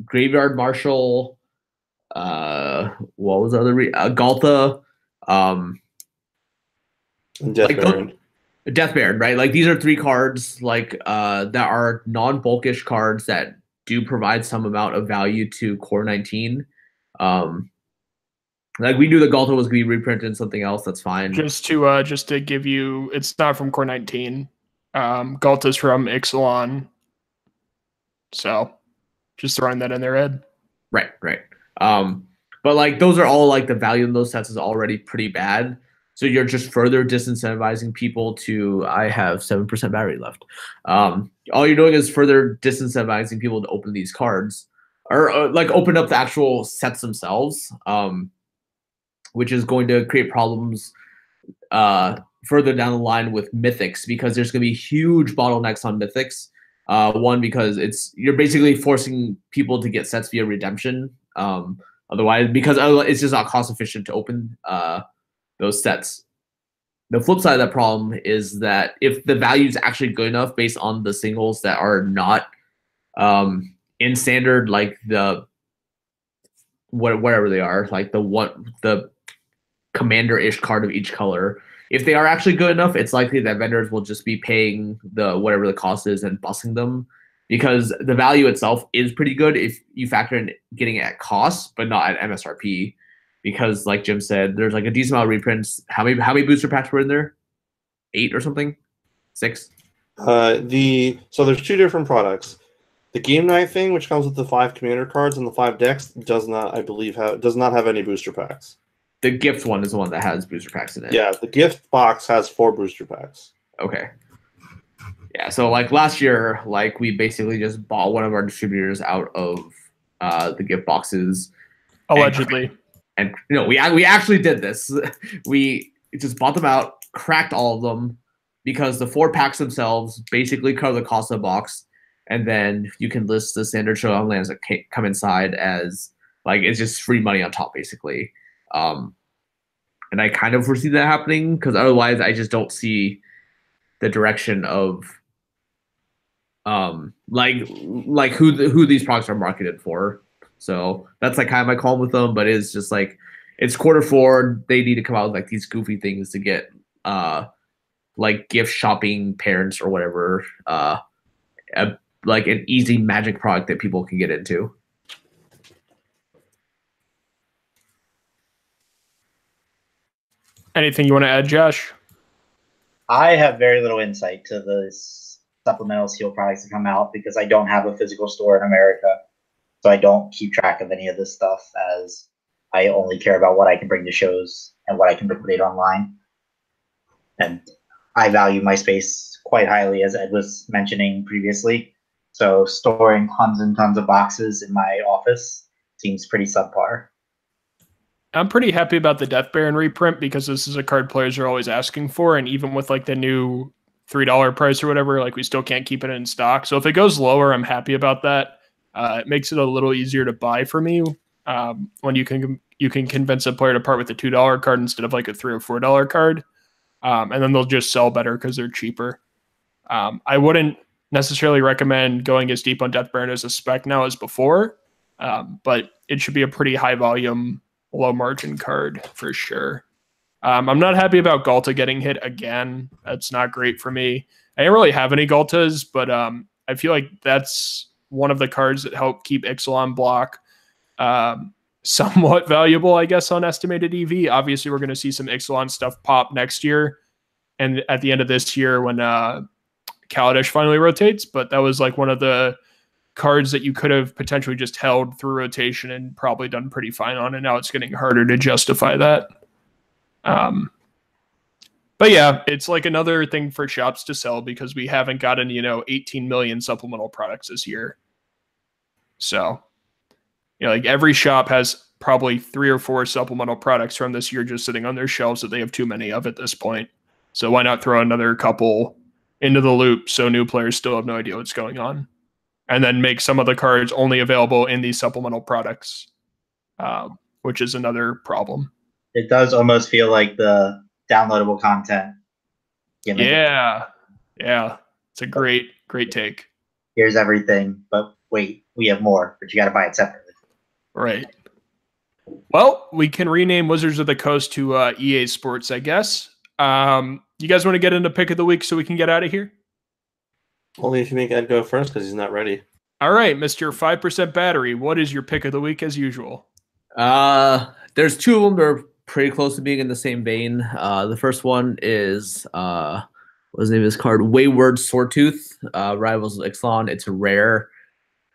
Graveyard Marshal, uh, what was the other re- uh, Ghalta, um, And Death Like, Baron. Death Baron, right? Like these are three cards like uh that are non-bulkish cards that do provide some amount of value to core 19. Um like we knew the Ghalta was gonna be reprinted in something else, that's fine. Just to uh just to give you it's not from core 19. Um Ghalta's from Ixalan. So just throwing that in there, Ed. Right, right. Um, but like those are all like the value in those sets is already pretty bad. So you're just further disincentivizing people to I have seven percent battery left. Um, all you're doing is further disincentivizing people to open these cards or uh, like open up the actual sets themselves, um, which is going to create problems uh, further down the line with mythics because there's going to be huge bottlenecks on mythics. Uh, one because it's you're basically forcing people to get sets via redemption. Um, otherwise, because otherwise it's just not cost efficient to open uh, those sets. The flip side of that problem is that if the value is actually good enough based on the singles that are not um, in standard, like the what whatever they are, like the one the commander-ish card of each color, if they are actually good enough, it's likely that vendors will just be paying the whatever the cost is and busting them because the value itself is pretty good if you factor in getting it at cost, but not at MSRP. Because like Jim said, there's like a decent amount of reprints. How many how many booster packs were in there? Eight or something? Six? Uh, the so there's two different products. The game night thing, which comes with the five commander cards and the five decks, does not, I believe, have does not have any booster packs. The gift one is the one that has booster packs in it. Yeah, the gift box has four booster packs. Okay. Yeah, so like last year, like we basically just bought one of our distributors out of uh, the gift boxes, Allegedly. and you know we we actually did this. we just bought them out, cracked all of them because the four packs themselves basically cover the cost of the box, and then you can list the standard showdown lands that come inside as like it's just free money on top, basically. Um, and I kind of foresee that happening because otherwise, I just don't see the direction of um like like who the, who these products are marketed for. So that's like kind of my call with them, but it's just like it's quarter four. They need to come out with like these goofy things to get uh like gift shopping parents or whatever uh a, like an easy magic product that people can get into. Anything you want to add, Josh? I have very little insight to the s- supplemental seal products that come out because I don't have a physical store in America. So I don't keep track of any of this stuff as I only care about what I can bring to shows and what I can liquidate online. And I value my space quite highly, as Ed was mentioning previously. So storing tons and tons of boxes in my office seems pretty subpar. I'm pretty happy about the Death Baron reprint because this is a card players are always asking for, and even with like the new three dollar price or whatever, like we still can't keep it in stock. So if it goes lower, I'm happy about that. Uh, it makes it a little easier to buy for me um, when you can you can convince a player to part with a two dollar card instead of like a three or four dollar card, um, and then they'll just sell better because they're cheaper. Um, I wouldn't necessarily recommend going as deep on Death Baron as a spec now as before, um, but it should be a pretty high volume low margin card for sure. Um, I'm not happy about Ghalta getting hit again. That's not great for me. I didn't really have any Ghaltas, but um, I feel like that's one of the cards that help keep Ixalan block um, somewhat valuable, I guess, on estimated EV. Obviously, we're going to see some Ixalan stuff pop next year and at the end of this year when uh, Kaladesh finally rotates. But that was like one of the cards that you could have potentially just held through rotation and probably done pretty fine on, and now it's getting harder to justify that. Um, but yeah, it's like another thing for shops to sell because we haven't gotten you know 18 million supplemental products this year. So, you know, like every shop has probably three or four supplemental products from this year just sitting on their shelves that they have too many of at this point. So why not throw another couple into the loop so new players still have no idea what's going on? and then make some of the cards only available in these supplemental products, um, which is another problem. It does almost feel like the downloadable content. Yeah, yeah, it's a great, great take. Here's everything, but wait, we have more, but you got to buy it separately. Right. Well, we can rename Wizards of the Coast to uh, EA Sports, I guess. Um, you guys want to get into pick of the week so we can get out of here? Only if you make Ed go first because he's not ready. All right, Mister Five Percent Battery. What is your pick of the week as usual? Uh, there's two of them that are pretty close to being in the same vein. Uh, the first one is uh, what's the name of this card? Wayward Swordtooth, uh, Rivals of Ixalan. It's rare.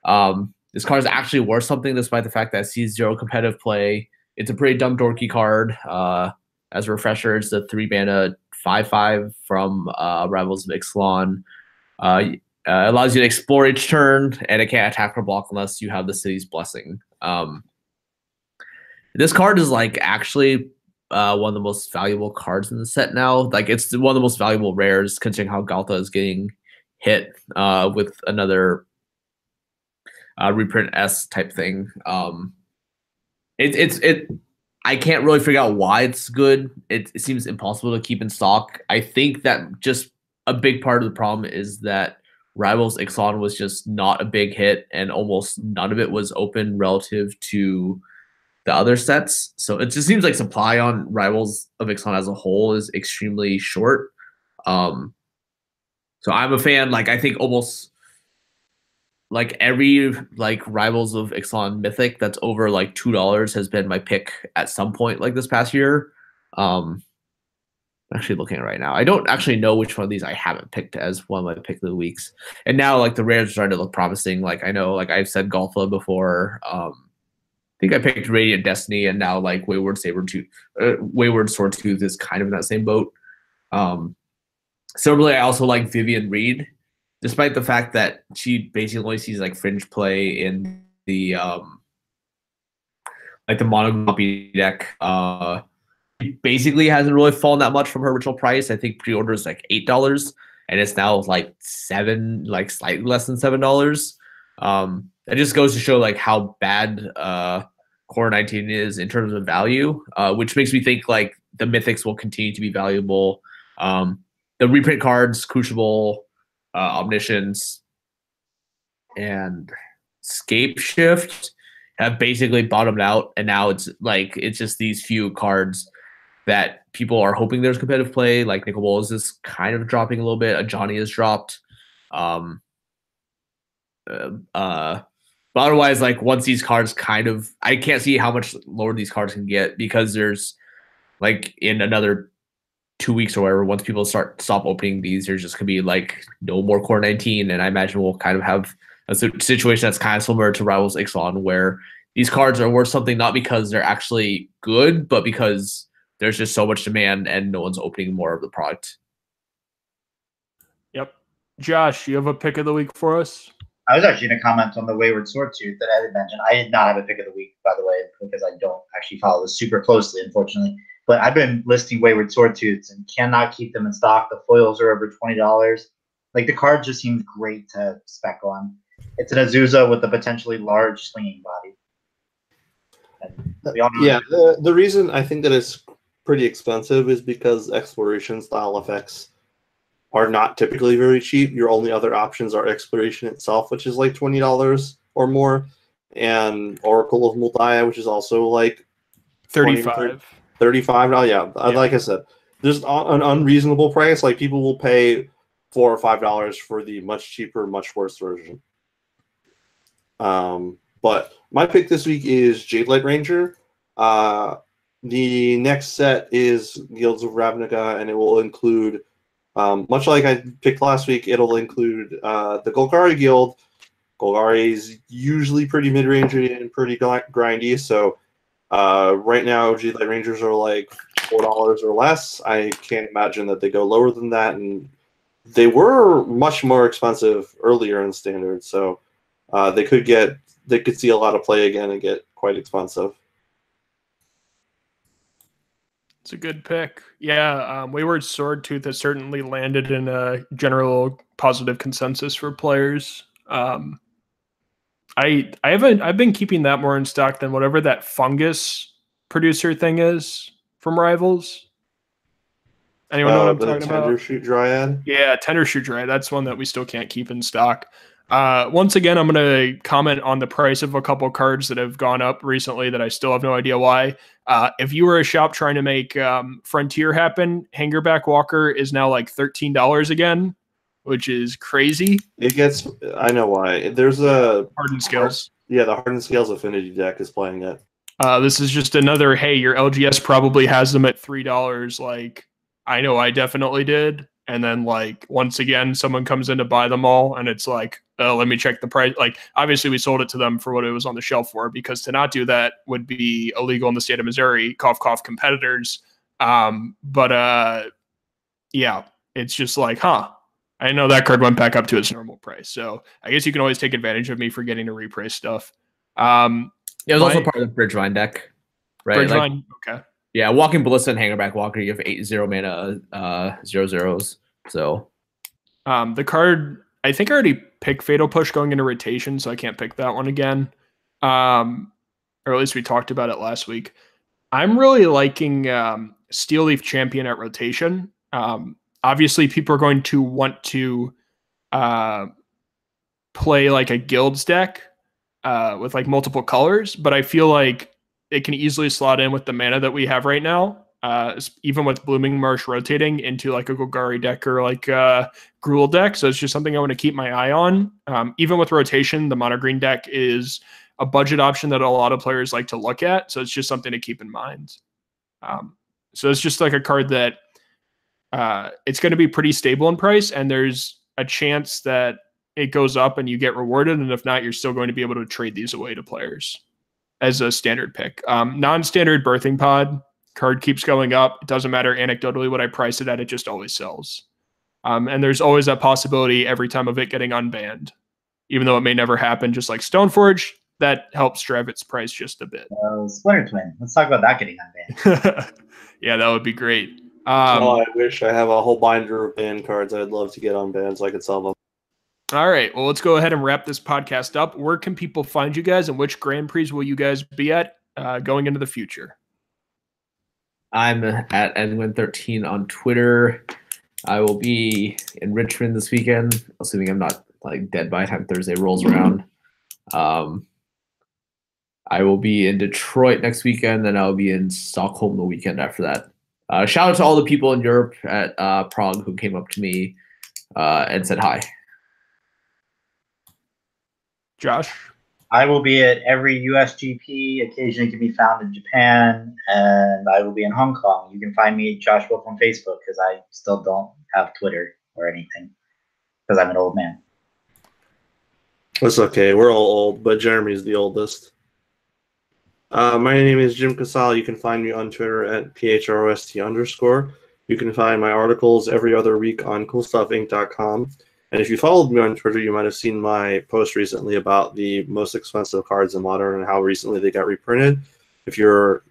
Um, this card is actually worth something despite the fact that it sees zero competitive play. It's a pretty dumb dorky card. Uh, as a refresher, it's the three mana five five from uh, Rivals of Ixalan. Uh, uh, allows you to explore each turn, and it can't attack or block unless you have the city's blessing. Um, this card is like actually uh, one of the most valuable cards in the set now. Like it's one of the most valuable rares, considering how Ghalta is getting hit uh, with another uh, reprint S type thing. Um, it, it's it. I can't really figure out why it's good. It, it seems impossible to keep in stock. I think that just a big part of the problem is that Rivals Ixalan was just not a big hit, and almost none of it was open relative to the other sets. So it just seems like supply on Rivals of Ixalan as a whole is extremely short. Um, so I'm a fan. Like I think almost like every like Rivals of Ixalan Mythic that's over like two dollars has been my pick at some point like this past year. Um, actually looking right now. I don't actually know which one of these I haven't picked as one of my pick of the weeks. And now like the rares are starting to look promising. Like I know like I've said Ghalta before. Um, I think I picked Radiant Destiny, and now like Wayward Saber Tooth, uh, Wayward Swordtooth is kind of in that same boat. Um, similarly, I also like Vivien Reid, despite the fact that she basically only sees like fringe play in the um, like the mono copy deck. Uh, basically hasn't really fallen that much from her original price. I think pre-order is like eight dollars, and it's now like seven, like slightly less than seven dollars. Um, it just goes to show like how bad uh Core 19 is in terms of value, uh, which makes me think like the mythics will continue to be valuable. Um, the reprint cards, Crucible, uh, Omniscience, and Scape Shift have basically bottomed out, and now it's like it's just these few cards that people are hoping there's competitive play. Like Nicol Bolas is kind of dropping a little bit. Johnny has dropped. Um, uh, uh, but otherwise, like once these cards kind of, I can't see how much lower these cards can get because there's like in another two weeks or whatever, once people start stop opening these, there's just gonna be like no more core 19, and I imagine we'll kind of have a situation that's kind of similar to Rivals Ixalan, where these cards are worth something not because they're actually good, but because there's just so much demand and no one's opening more of the product. Yep. Josh, you have a pick of the week for us? I was actually going to comment on the Wayward Swordtooth that I had mentioned. I did not have a pick of the week, by the way, because I don't actually follow this super closely, unfortunately. But I've been listing Wayward Swordtooths and cannot keep them in stock. The foils are over twenty dollars. Like the card just seems great to spec on. It's an Azusa with a potentially large slinging body. Uh, yeah, the, the reason I think that it's pretty expensive is because exploration style effects are not typically very cheap. Your only other options are exploration itself, which is like twenty dollars or more, and Oracle of Mul which is also like 35 35 oh yeah. yeah like i said there's an unreasonable price like people will pay four or five dollars for the much cheaper much worse version um but my pick this week is Jadelight Ranger uh the next set is guilds of ravnica and it will include um, much like I picked last week, it'll include uh, the Golgari Guild. Golgari is usually pretty mid-range and pretty grindy, so uh, right now Jadelight Rangers are like four dollars or less. I can't imagine that they go lower than that, and they were much more expensive earlier in standard, so uh, they could get they could see a lot of play again and get quite expensive. It's a good pick. Yeah, um, Wayward Swordtooth has certainly landed in a general positive consensus for players. Um, I I haven't I've been keeping that more in stock than whatever that fungus producer thing is from Rivals. Anyone uh, know what I'm talking about? Tendershoot Dryad. Yeah, Tendershoot Dryad. That's one that we still can't keep in stock. Uh, once again, I'm going to comment on the price of a couple cards that have gone up recently that I still have no idea why. Uh, if you were a shop trying to make um, Frontier happen, Hangerback Walker is now like $13 again, which is crazy. It gets. I know why. There's a Hardened Scales. yeah. The Hardened Scales Affinity deck is playing it. Uh, this is just another, hey, your LGS probably has them at $3. Like, I know I definitely did. And then, like, once again, someone comes in to buy them all, and it's like, uh, let me check the price. Like, obviously, we sold it to them for what it was on the shelf for, because to not do that would be illegal in the state of Missouri. Cough, cough, competitors. Um, but uh, yeah, it's just like, huh. I know that card went back up to its normal price. So I guess you can always take advantage of me for getting to reprice stuff. Um, It was also part of the Bridgevine deck, right? Like, okay. yeah, Walking Ballista and Hangerback Walker, you have eight zero mana, uh, zero zeros. So Um, the card, I think I already picked Fatal Push going into rotation, so I can't pick that one again. Um, or at least we talked about it last week. I'm really liking um, Steel Leaf Champion at rotation. Um, obviously, people are going to want to uh, play like a guilds deck uh, with like multiple colors, but I feel like it can easily slot in with the mana that we have right now. Uh, even with Blooming Marsh rotating into like a Golgari deck or like a Gruul deck. So it's just something I want to keep my eye on. Um, even with rotation, the mono green deck is a budget option that a lot of players like to look at. So it's just something to keep in mind. Um, so it's just like a card that uh, it's going to be pretty stable in price, and there's a chance that it goes up and you get rewarded. And if not, you're still going to be able to trade these away to players as a standard pick. Um, non-standard birthing pod card keeps going up. It doesn't matter anecdotally what I price it at; it just always sells. Um, and there's always that possibility every time of it getting unbanned, even though it may never happen. Just like Stoneforge, that helps drive its price just a bit. Uh, Splinter Twin. Let's talk about that getting unbanned. yeah, that would be great. Um, oh, I wish I have a whole binder of banned cards. I'd love to get on band so I could sell them. All right. Well, let's go ahead and wrap this podcast up. Where can people find you guys, and which Grand Prix will you guys be at uh, going into the future? I'm at Edwin13 on Twitter. I will be in Richmond this weekend, assuming I'm not like dead by the time Thursday rolls around. Um, I will be in Detroit next weekend, then I'll be in Stockholm the weekend after that. Uh, shout out to all the people in Europe at uh, Prague who came up to me uh, and said hi. Josh. I will be at every USGP. Occasionally, can be found in Japan, and I will be in Hong Kong. You can find me at Josh Wolf on Facebook because I still don't have Twitter or anything because I'm an old man. That's okay. We're all old, but Jeremy's the oldest. Uh, my name is Jim Casal. You can find me on Twitter at phrost underscore. You can find my articles every other week on coolstuffinc.com. And if you followed me on Twitter, you might have seen my post recently about the most expensive cards in Modern and how recently they got reprinted. If you're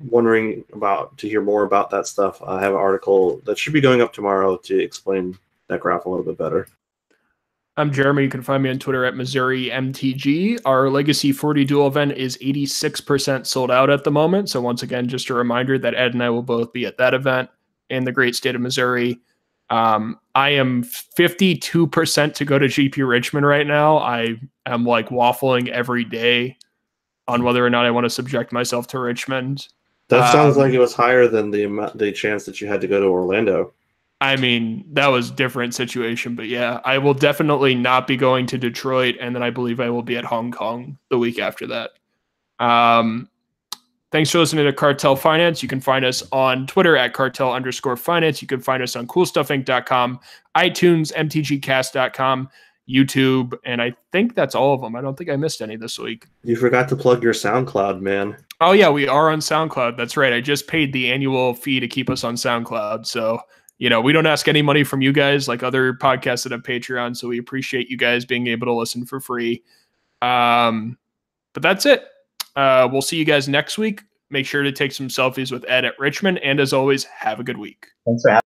wondering about to hear more about that stuff, I have an article that should be going up tomorrow to explain that graph a little bit better. I'm Jeremy. You can find me on Twitter at Missouri MTG. Our Legacy 40 Duel event is 86% sold out at the moment. So, once again, just a reminder that Ed and I will both be at that event in the great state of Missouri. Um, I am 52% to go to GP Richmond right now. I am like waffling every day on whether or not I want to subject myself to Richmond. That sounds Um, like it was higher than the the chance that you had to go to Orlando. I mean, that was different situation, but yeah, I will definitely not be going to Detroit, and then I believe I will be at Hong Kong the week after that. Um, thanks for listening to Cartel Finance. You can find us on Twitter at cartel underscore finance. You can find us on coolstuffinc.com, iTunes, mtgcast.com, YouTube, and I think that's all of them. I don't think I missed any this week. You forgot to plug your SoundCloud, man. Oh yeah, we are on SoundCloud. That's right. I just paid the annual fee to keep us on SoundCloud. So, you know, we don't ask any money from you guys like other podcasts that have Patreon. So we appreciate you guys being able to listen for free. Um, but that's it. Uh, we'll see you guys next week. Make sure to take some selfies with Ed at Richmond. And as always, have a good week. Thanks for having